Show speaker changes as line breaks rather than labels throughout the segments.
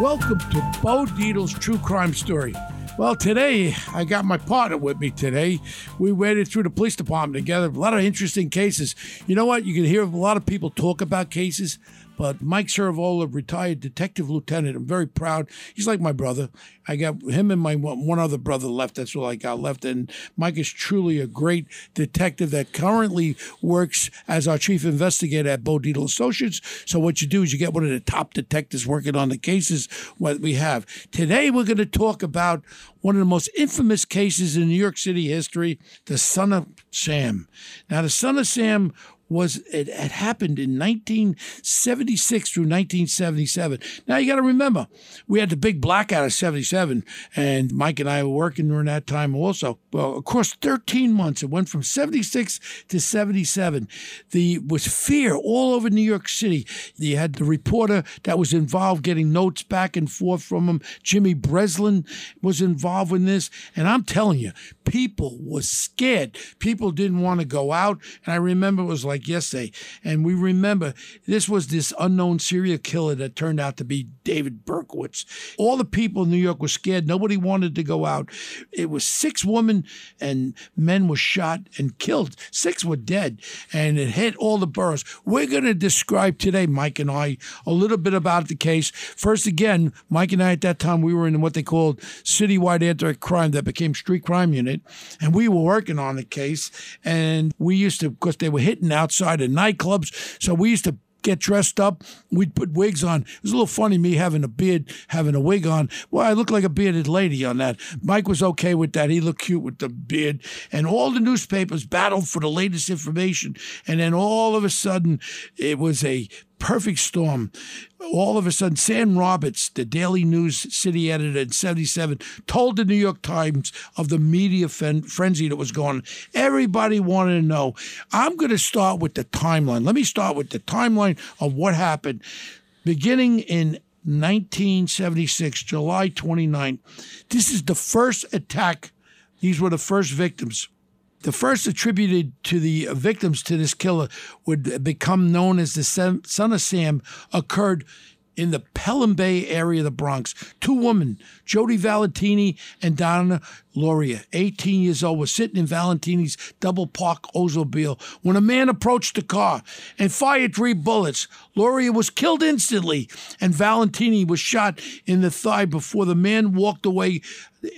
Welcome to Bo Dietl's True Crime Story. Well, today I got my partner with me today. We waded through the police department together. A lot of interesting cases. You know what? You can hear a lot of people talk about cases, but Mike Ciravolo, retired detective lieutenant, I'm very proud. He's like my brother. I got him and my one other brother left. That's all I got left. And Mike is truly a great detective that currently works as our chief investigator at Bo Associates. So what you do is you get one of the top detectives working on the cases what we have. Today we're going to talk about one of the most infamous cases in New York City history, the Son of Sam. Now, the Son of Sam was it had happened in 1976 through 1977. Now you got to remember, we had the big blackout of 77, and Mike and I were working during that time also. Well, of course, 13 months. It went from 76 to 77. The was fear all over New York City. You had the reporter that was involved getting notes back and forth from him. Jimmy Breslin was involved in this, and I'm telling you, people was scared. People didn't want to go out, and I remember it was like yesterday. And we remember this was this unknown serial killer that turned out to be David Berkowitz. All the people in New York were scared. Nobody wanted to go out. It was six women and men were shot and killed. Six were dead, and it hit all the boroughs. We're going to describe today, Mike and I, a little bit about the case. First, again, Mike and I at that time we were in what they called citywide anti-crime that became street crime unit, and we were working on the case. And we used to, because they were hitting outside of nightclubs, so we used to get dressed up. We'd put wigs on. It was a little funny me having a beard, having a wig on. Well, I looked like a bearded lady on that. Mike was okay with that. He looked cute with the beard. And all the newspapers battled for the latest information. And then all of a sudden, it was a perfect storm. All of a sudden, Sam Roberts, the Daily News city editor in 77, told the New York Times of the media fen- frenzy that was going on. Everybody wanted to know. I'm going to start with the timeline. Let me start with the timeline of what happened. Beginning in 1976, July 29th, this is the first attack. These were the first victims the first attributed to the victims to this killer would become known as the Son of Sam occurred in the Pelham Bay area of the Bronx. Two women, Jody Valentini and Donna Lauria, 18 years old, was sitting in Valentini's double park Oldsmobile when a man approached the car and fired three bullets. Lauria was killed instantly, and Valentini was shot in the thigh before the man walked away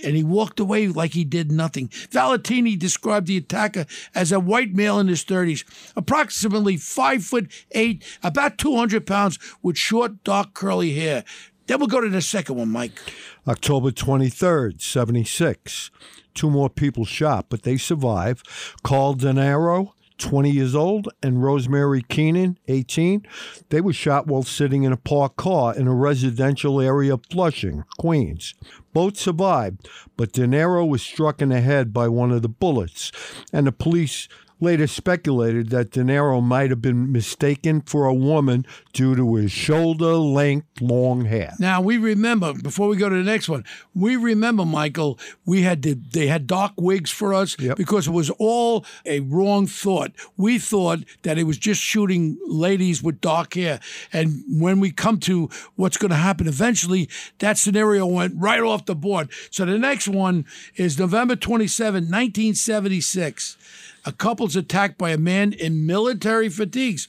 and he walked away like he did nothing. Valentini described the attacker as a white male in his 30s, approximately five foot eight, about 200 pounds, with short, dark, curly hair. Then we'll go to the second one, Mike.
October 23rd, 76. Two more people shot, but they survived. Carl Denaro 20 years old, and Rosemary Keenan, 18. They were shot while sitting in a parked car in a residential area of Flushing, Queens. Both survived, but Denaro was struck in the head by one of the bullets, and the police later speculated that Denaro might have been mistaken for a woman due to his shoulder length long hair.
Now we remember before we go to the next one, we remember Michael. We had to, they had dark wigs for us
Yep.
because it was all a wrong thought. We thought that it was just shooting ladies with dark hair, and when we come to what's going to happen eventually, that scenario went right off the board. So the next one is November 27, 1976. A couple's attacked by a man in military fatigues.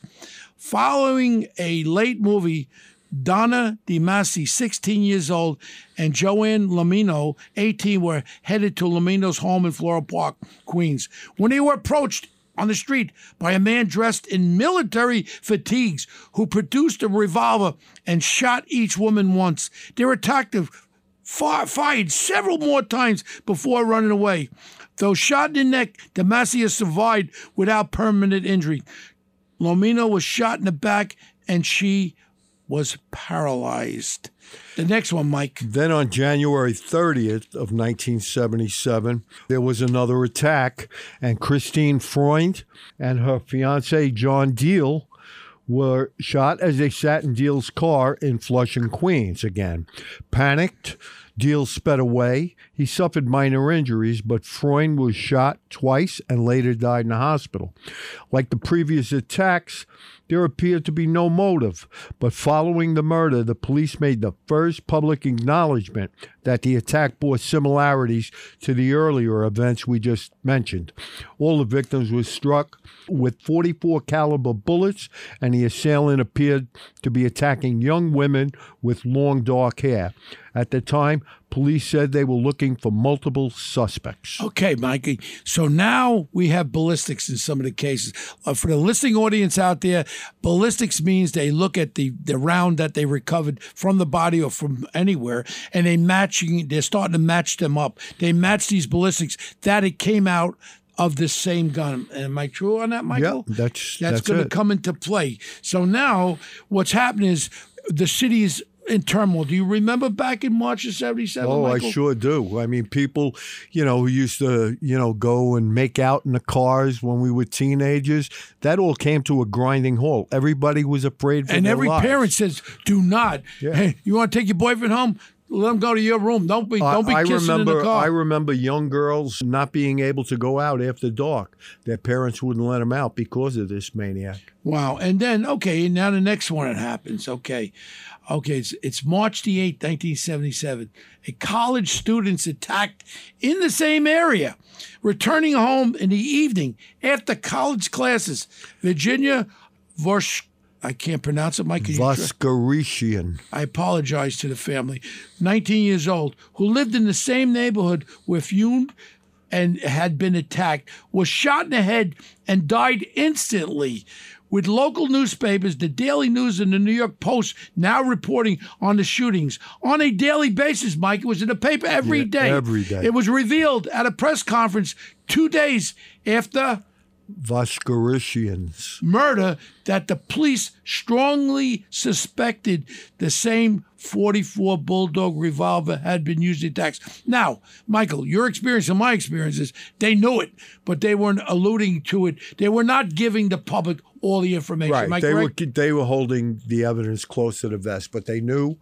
Following a late movie, Donna DeMasi, 16 years old, and Joanne Lomino, 18, were headed to Lomino's home in Floral Park, Queens. When they were approached on the street by a man dressed in military fatigues who produced a revolver and shot each woman once. Their attacker fi- fired several more times before running away. Though shot in the neck, DeMasi survived without permanent injury. Lomino was shot in the back and she was paralyzed. The next one, Mike.
Then on January 30th of 1977, there was another attack, and Christine Freund and her fiance John Diel were shot as they sat in Diel's car in Flushing, Queens again. Panicked, Deal sped away. He suffered minor injuries, but Freund was shot twice and later died in the hospital. Like the previous attacks, there appeared to be no motive, but following the murder, the police made the first public acknowledgement that the attack bore similarities to the earlier events we just mentioned. All the victims were struck with 44 caliber bullets, and the assailant appeared to be attacking young women with long dark hair. At the time, police said they were looking for multiple suspects.
Okay, Mikey. So now we have ballistics in some of the cases. Uh, for the listening audience out there, ballistics means they look at the, the round that they recovered from the body or from anywhere, and they matching. They're starting to match them up. They match these ballistics that it came out of the same gun. Am I true on that, Michael?
Yeah, that's
that's,
that's
going to come into play. So now what's happening is the city is in turmoil. Do you remember back in March of 77?
Oh,
Michael?
I sure do. I mean, people, you know, who used to, you know, go and make out in the cars when we were teenagers, that all came to a grinding halt. Everybody was afraid for
And every
lives.
parent says, "Do not.
Yeah.
Hey, you want to take your boyfriend home? Let him go to your room. Don't be, don't be
I
kissing
remember,
in the car."
I remember young girls not being able to go out after dark. Their parents wouldn't let them out because of this maniac.
Wow. And then, okay, now the next one that happens. Okay. Okay, it's, it's March the 8th, 1977. A college student's attacked in the same area, returning home in the evening after college classes. Virginia Vorsh, I can't pronounce it, Mike. you. I apologize to the family. 19 years old, who lived in the same neighborhood where Fune and had been attacked, was shot in the head and died instantly. With local newspapers, the Daily News and the New York Post now reporting on the shootings on a daily basis, Mike. It was in the paper every
Yeah,
day.
every day.
It was revealed at a press conference two days after
Voskerichian's.
murder that the police strongly suspected the same 44 Bulldog revolver had been used in attacks. Now, Michael, your experience and my experiences, they knew it, but they weren't alluding to it. They were not giving the public all the information.
Right. They were they were holding the evidence close to the vest, but they knew.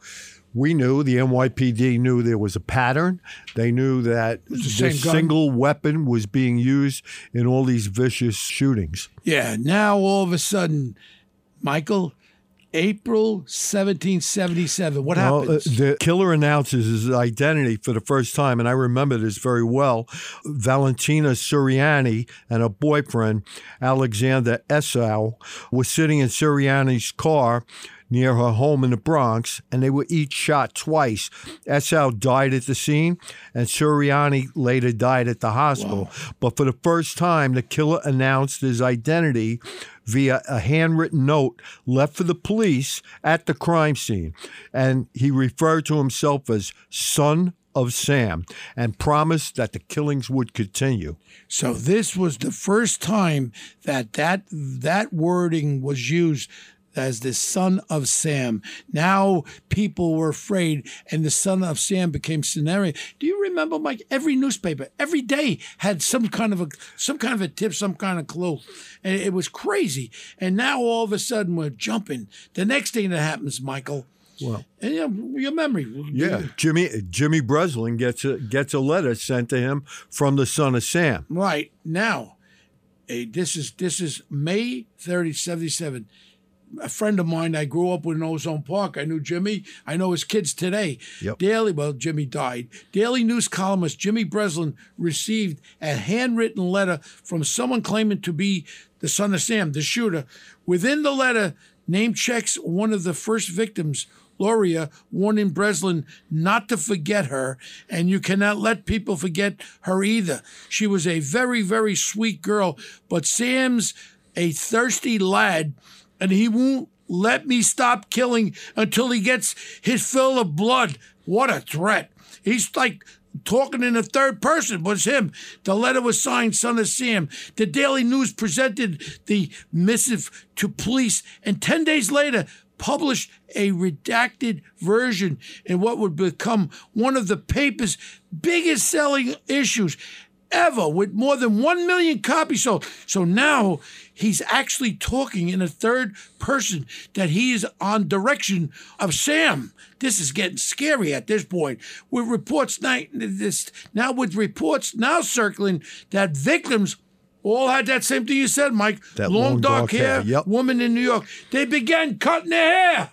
We knew the NYPD knew there was a pattern. They knew that this single weapon was being used in all these vicious shootings.
Yeah. Now all of a sudden, Michael, April 1777. What
Well, uh,
happens?
the killer announces his identity for the first time, and I remember this very well. Valentina Suriani and her boyfriend, Alexander Esau, were sitting in Suriani's car near her home in the Bronx, and they were each shot twice. Esau died at the scene, and Suriani later died at the hospital. But for the first time, the killer announced his identity via a handwritten note left for the police at the crime scene. And he referred to himself as son of Sam and promised that the killings would continue.
So this was the first time that that that wording was used as the son of Sam. Now people were afraid, and the son of Sam became scenario. Do you remember, Mike? Every newspaper, every day had some kind of a some kind of a tip, some kind of clue, and it was crazy. And now all of a sudden we're jumping. The next thing that happens, Michael.
Well,
and you know, your memory.
Yeah, Jimmy Jimmy Breslin gets a gets a letter sent to him from the son of Sam.
Right now, eh, this is this is May 30, 77. A friend of mine I grew up with in Ozone Park. I knew Jimmy. I know his kids today.
Yep.
Daily, well, Jimmy died. Daily News columnist Jimmy Breslin received a handwritten letter from someone claiming to be the son of Sam, the shooter. Within the letter, name checks one of the first victims, Lauria, warning Breslin not to forget her, and you cannot let people forget her either. She was a very, very sweet girl, but Sam's a thirsty lad, and he won't let me stop killing until he gets his fill of blood. What a threat. He's like talking in the third person was him. The letter was signed Son of Sam. The Daily News presented the missive to police, and 10 days later, published a redacted version in what would become one of the paper's biggest selling issues ever with more than 1 million copies sold. So now he's actually talking in a third person that he is on direction of Sam. This is getting scary at this point. With reports now, this, now with reports now circling that victims all had that same thing you said, Mike.
That
long,
long,
dark,
dark
hair,
hair, yep.
woman in New York. They began cutting their hair.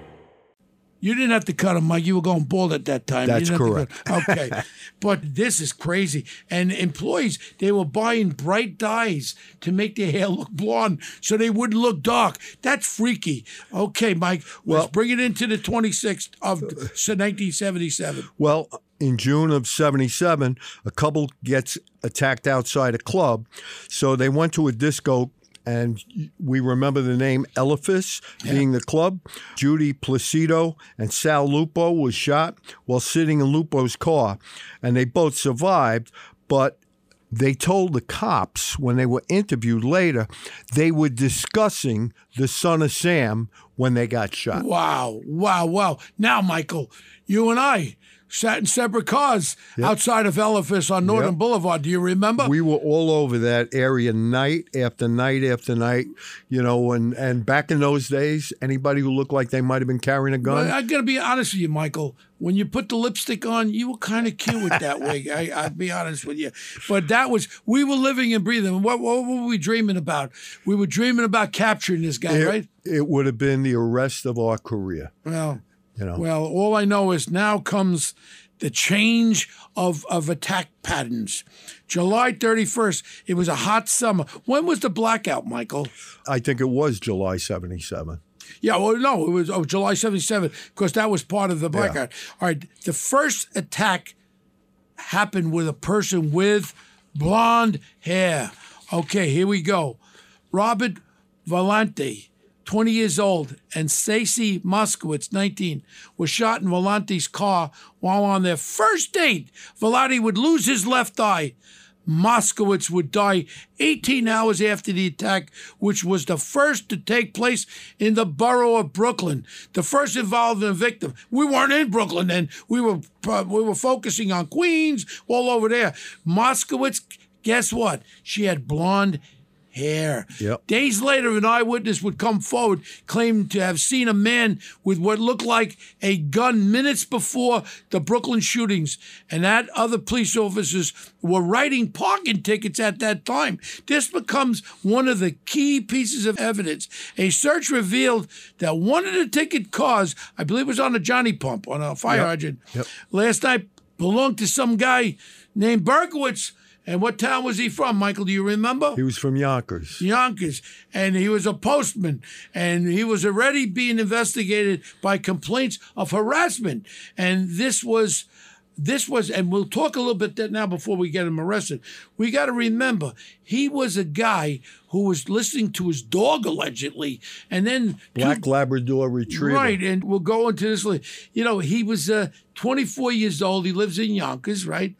You didn't have to cut him, Mike. You were going bald at that time.
That's
didn't have to
correct.
Okay. but this is crazy. And employees, they were buying bright dyes to make their hair look blonde so they wouldn't look dark. That's freaky. Okay, Mike,
Well-
let's bring it into the 26th of 1977.
Well, in June of 77, a couple gets attacked outside a club. So they went to a disco, and we remember the name Elephas being the club. Judy Placido and Sal Lupo was shot while sitting in Lupo's car, and they both survived, but they told the cops when they were interviewed later they were discussing the son of Sam when they got shot.
Wow, wow, wow. Now, Michael, you and I sat in separate cars outside of Elephas on Northern
Yep.
Boulevard. Do you remember?
We were all over that area night after night after night, you know, and, and back in those days, anybody who looked like they might have been carrying a gun,
Well, I got to be honest with you, Michael. When you put the lipstick on, you were kind of cute with that wig. I, I'll be honest with you. But that was, we were living and breathing. What, what were we dreaming about? We were dreaming about capturing this guy,
it,
right?
it would have been the arrest of our career,
Well,
you know.
well, all I know is now comes the change of, of attack patterns. July 31st, it was a hot summer. When was the blackout, Michael?
I think it was July 77.
Yeah, well, no, it was oh, July 77, because that was part of the blackout. All right, the first attack happened with a person with blonde hair. Okay, here we go. Robert Violante, 20 years old, and Stacy Moskowitz, 19, were shot in Violante's car while on their first date. Violante would lose his left eye. Moskowitz would die 18 hours after the attack, which was the first to take place in the borough of Brooklyn. The first involving a victim. We weren't in Brooklyn then. We were we were focusing on Queens, all over there. Moskowitz, guess what? She had blonde hair.
Yep.
Days later, an eyewitness would come forward claiming to have seen a man with what looked like a gun minutes before the Brooklyn shootings, and that other police officers were writing parking tickets at that time. This becomes one of the key pieces of evidence. A search revealed that one of the ticket cars, I believe it was on a Johnny pump, on a fire
Yep.
hydrant,
Yep.
last night belonged to some guy named Berkowitz. And what town was he from, Michael? Do you remember?
He was from Yonkers.
Yonkers, and he was a postman, and he was already being investigated by complaints of harassment. And this was, this was, and we'll talk a little bit that now before we get him arrested. We got to remember he was a guy who was listening to his dog allegedly, and then two-
Black Labrador Retriever.
Right, and we'll go into this. You know, he was uh, 24 years old. He lives in Yonkers, right?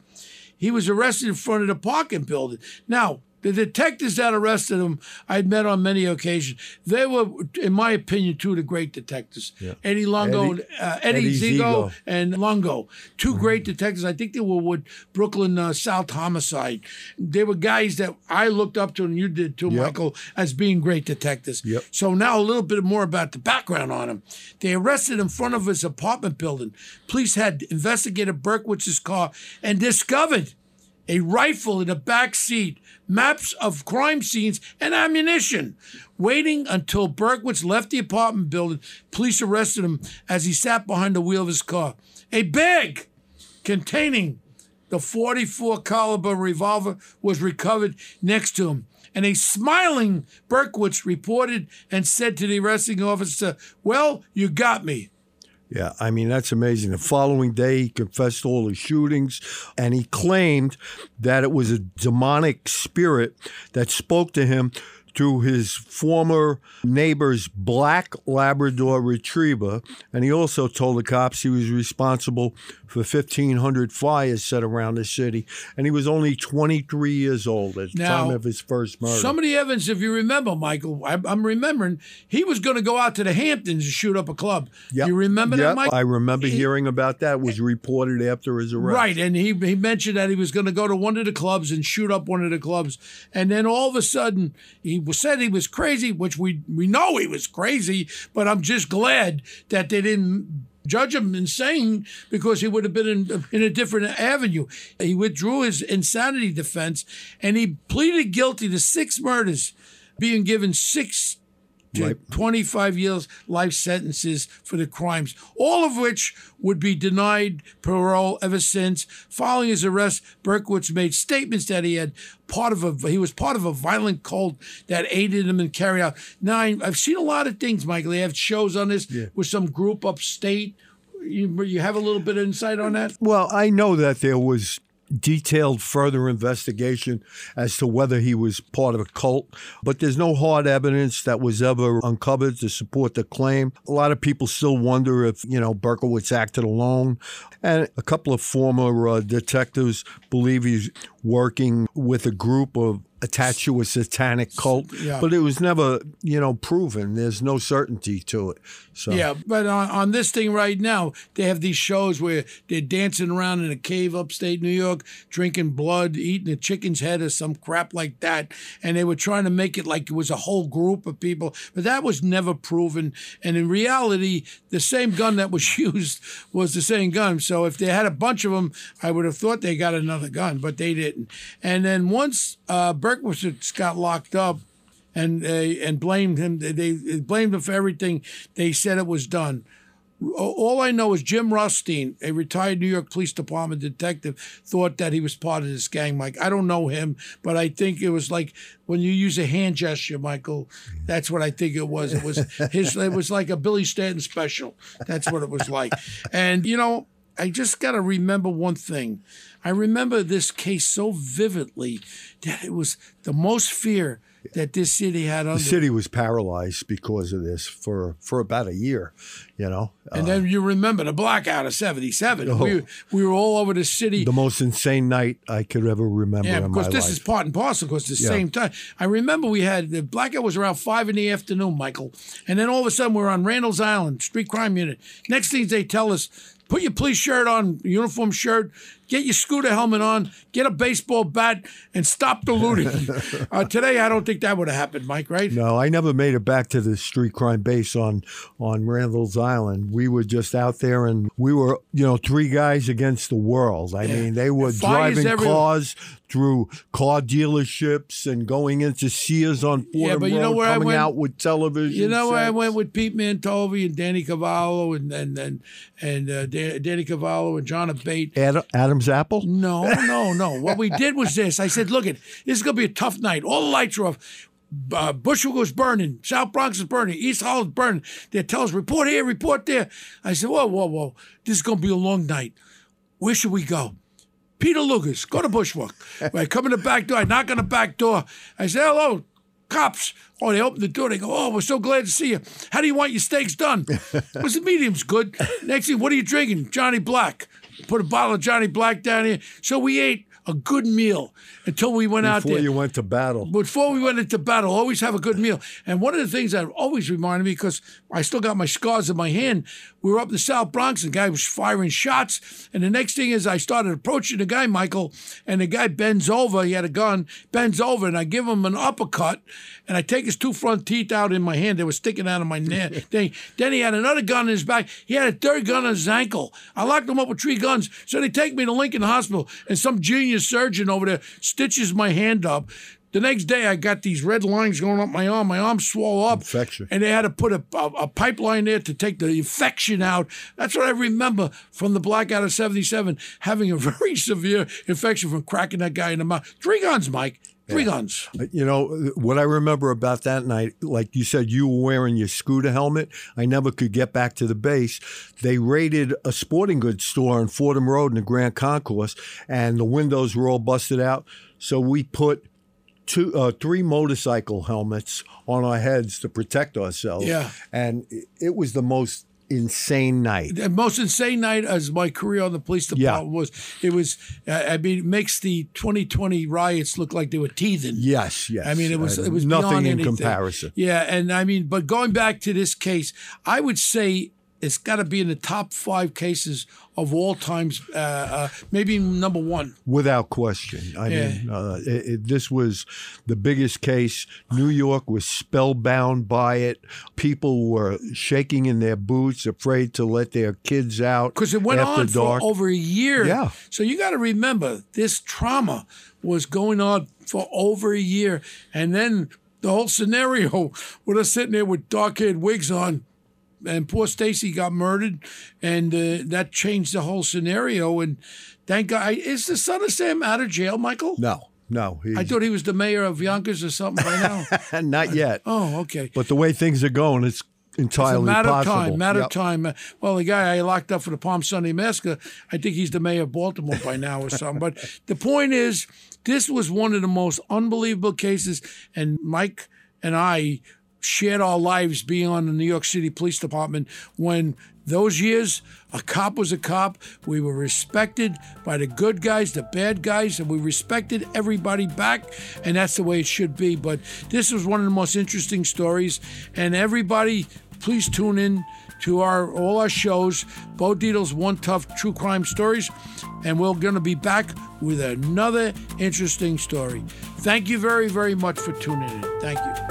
He was arrested in front of the parking building. Now, the detectives that arrested him, I'd met on many occasions. They were, in my opinion, two of the great detectives. Eddie Longo,
Eddie-
uh, Eddie,
Eddie
Zigo,
Zigo. Mm-hmm.
and Longo, 2 great detectives. I think they were with Brooklyn uh, South Homicide. They were guys that I looked up to, and you did too,
Yep.
Michael, as being great detectives.
Yep.
So now a little bit more about the background on him. They arrested in front of his apartment building. Police had investigated Berkowitz's car and discovered a rifle in the back seat, maps of crime scenes, and ammunition. Waiting until Berkowitz left the apartment building, police arrested him as he sat behind the wheel of his car. A bag containing the 44 caliber revolver was recovered next to him. And a smiling Berkowitz reported and said to the arresting officer, Well, you got me.
Yeah, I mean, that's amazing. The following day, he confessed all the shootings and he claimed that it was a demonic spirit that spoke to him through his former neighbor's black Labrador retriever. And he also told the cops he was responsible for 1,500 fires set around the city. And he was only 23 years old at the time of his first murder.
Somebody Evans, if you remember, Michael, I, I'm remembering he was going to go out to the Hamptons and shoot up a club.
Yep.
You remember that,
Yep,
Mike?
I remember hearing about that. It was reported after his arrest.
Right, and he he mentioned that he was going to go to one of the clubs and shoot up one of the clubs, and then all of a sudden he was said he was crazy, which we we know he was crazy, but I'm just glad that they didn't judge him insane because he would have been in, in a different avenue. He withdrew his insanity defense and he pleaded guilty to six murders, being given six to
Right.
25 years life sentences for the crimes, all of which would be denied parole ever since. Following his arrest, Berkowitz made statements that he had part of a he was part of a violent cult that aided him in carrying out. Now I, I've seen a lot of things, Michael. They have shows on this with some group upstate. You, you have a little bit of insight on that?
Well, I know that there was detailed further investigation as to whether he was part of a cult, but there's no hard evidence that was ever uncovered to support the claim. A lot of people still wonder if, you know, Berkowitz acted alone. And a couple of former uh, detectives believe he's working with a group of attached to a satanic cult,
Yeah.
but it was never, you know, proven. There's no certainty to it. So
Yeah, but on, on this thing right now, they have these shows where they're dancing around in a cave upstate New York, drinking blood, eating a chicken's head or some crap like that. And they were trying to make it like it was a whole group of people, but that was never proven. And in reality, the same gun that was used was the same gun. So if they had a bunch of them, I would have thought they got another gun, but they didn't. And then once uh, Berkowitz got locked up, and uh, and blamed him. They, they blamed him for everything. They said it was done. All I know is Jim Rothstein, a retired New York Police Department detective, thought that he was part of this gang. Mike, I don't know him, but I think it was like when you use a hand gesture, Michael. That's what I think it was. It was his. It was like a Billy Stanton special. That's what it was like. And you know, I just got to remember one thing. I remember this case so vividly that it was the most fear that this city had
the city was paralyzed because of this for for about a year, you know.
and then you remember the blackout of '77.
Oh.
We, we were all over the city.
the most insane night I could ever remember
Yeah, because this
life.
is part and parcel. Because the
Yeah.
same time, I remember we had the blackout was around five in the afternoon, Michael, and then all of a sudden we're on Randall's Island Street Crime Unit. Next thing they tell us, put your police shirt on, uniform shirt, get your scooter helmet on, get a baseball bat, and stop the looting. uh, today, I don't think that would have happened, Mike. Right?
no, I never made it back to the street crime base on on Randall's Island. We were just out there, and we were, you know, three guys against the world. I mean, they were
Fires
driving
everywhere.
cars through car dealerships and going into Sears on Fordham
Yeah, but you know where I
coming
went?
out with television.
You know where I went with Pete Mantovi and Danny Cavallo and and and, and uh, Danny Cavallo and John Abate.
Ad- Adam's Apple.
No, no, no. What we did was this. I said, look, it this is gonna be a tough night. All the lights are off. Uh, Bushwick was burning. South Bronx is burning. East Holland's burning. They tell us, report here, report there. I said, whoa, whoa, whoa. This is gonna be a long night. Where should we go? Peter Luger, go to Bushwick. I come in the back door. I knock on the back door. I say, hello, cops. Oh, they open the door. They go, oh, we're so glad to see you. How do you want your steaks done? Was the medium's good? Next thing, what are you drinking? Johnny Black. Put a bottle of Johnny Black down here. So we ate a good meal until we went out there.
Before you went to battle.
before we went into battle, always have a good meal. And one of the things that always reminded me, because I still got my scars in my hand, we were up in the South Bronx, and the guy was firing shots. And the next thing is I started approaching the guy, Michael, and the guy bends over. He had a gun, bends over, and I give him an uppercut, and I take his two front teeth out in my hand. They were sticking out of my neck. thing. Then he had another gun in his back. He had a third gun on his ankle. I locked him up with three guns. So they take me to Lincoln Hospital, and some genius surgeon over there stitches my hand up. The next day, I got these red lines going up my arm. My arm swelled up.
Infection.
And they had to put a, a, a pipeline there to take the infection out. That's what I remember from the blackout of 77, having a very severe infection from cracking that guy in the mouth. Three guns, Mike. Three guns.
You know, what I remember about that night, like you said, you were wearing your scooter helmet. I never could get back to the base. They raided a sporting goods store on Fordham Road in the Grand Concourse, and the windows were all busted out. So we put two, uh, three motorcycle helmets on our heads to protect ourselves.
Yeah.
And it- it was the most insane night.
The most insane night as my career on the police department was. It was, uh, I mean, it makes the 2020 riots look like they were teething.
Yes, yes.
I mean, it was
Uh,
it was
nothing in
anything.
comparison.
Yeah, and I mean, but going back to this case, I would say it's got to be in the top five cases of all times, uh, uh, maybe number one.
Without question. I
Yeah.
mean, uh, it, it, this was the biggest case. New York was spellbound by it. People were shaking in their boots, afraid to let their kids out
Because it went on
dark.
for over a year.
Yeah.
So you got to remember this trauma was going on for over a year, and then the whole scenario with us sitting there with dark haired wigs on. And poor Stacy got murdered, and uh, that changed the whole scenario. And thank God, is the son of Sam out of jail, Michael?
no, no,
I thought he was the mayor of Yonkers or something by now.
not yet.
oh, okay.
But the way things are going, it's entirely
It's a matter
possible.
of time. Matter
Yep.
of time. Well, the guy I locked up for the Palm Sunday massacre, I think he's the mayor of Baltimore by now or something. But the point is, this was one of the most unbelievable cases, and Mike and I shared our lives being on the New York City Police Department when those years a cop was a cop. We were respected by the good guys the bad guys and we respected everybody back and that's the way it should be. But this was one of the most interesting stories and everybody please tune in to our all our shows bo Dietl's one tough true crime stories and we're going to be back with another interesting story. Thank you very very much for tuning in. Thank you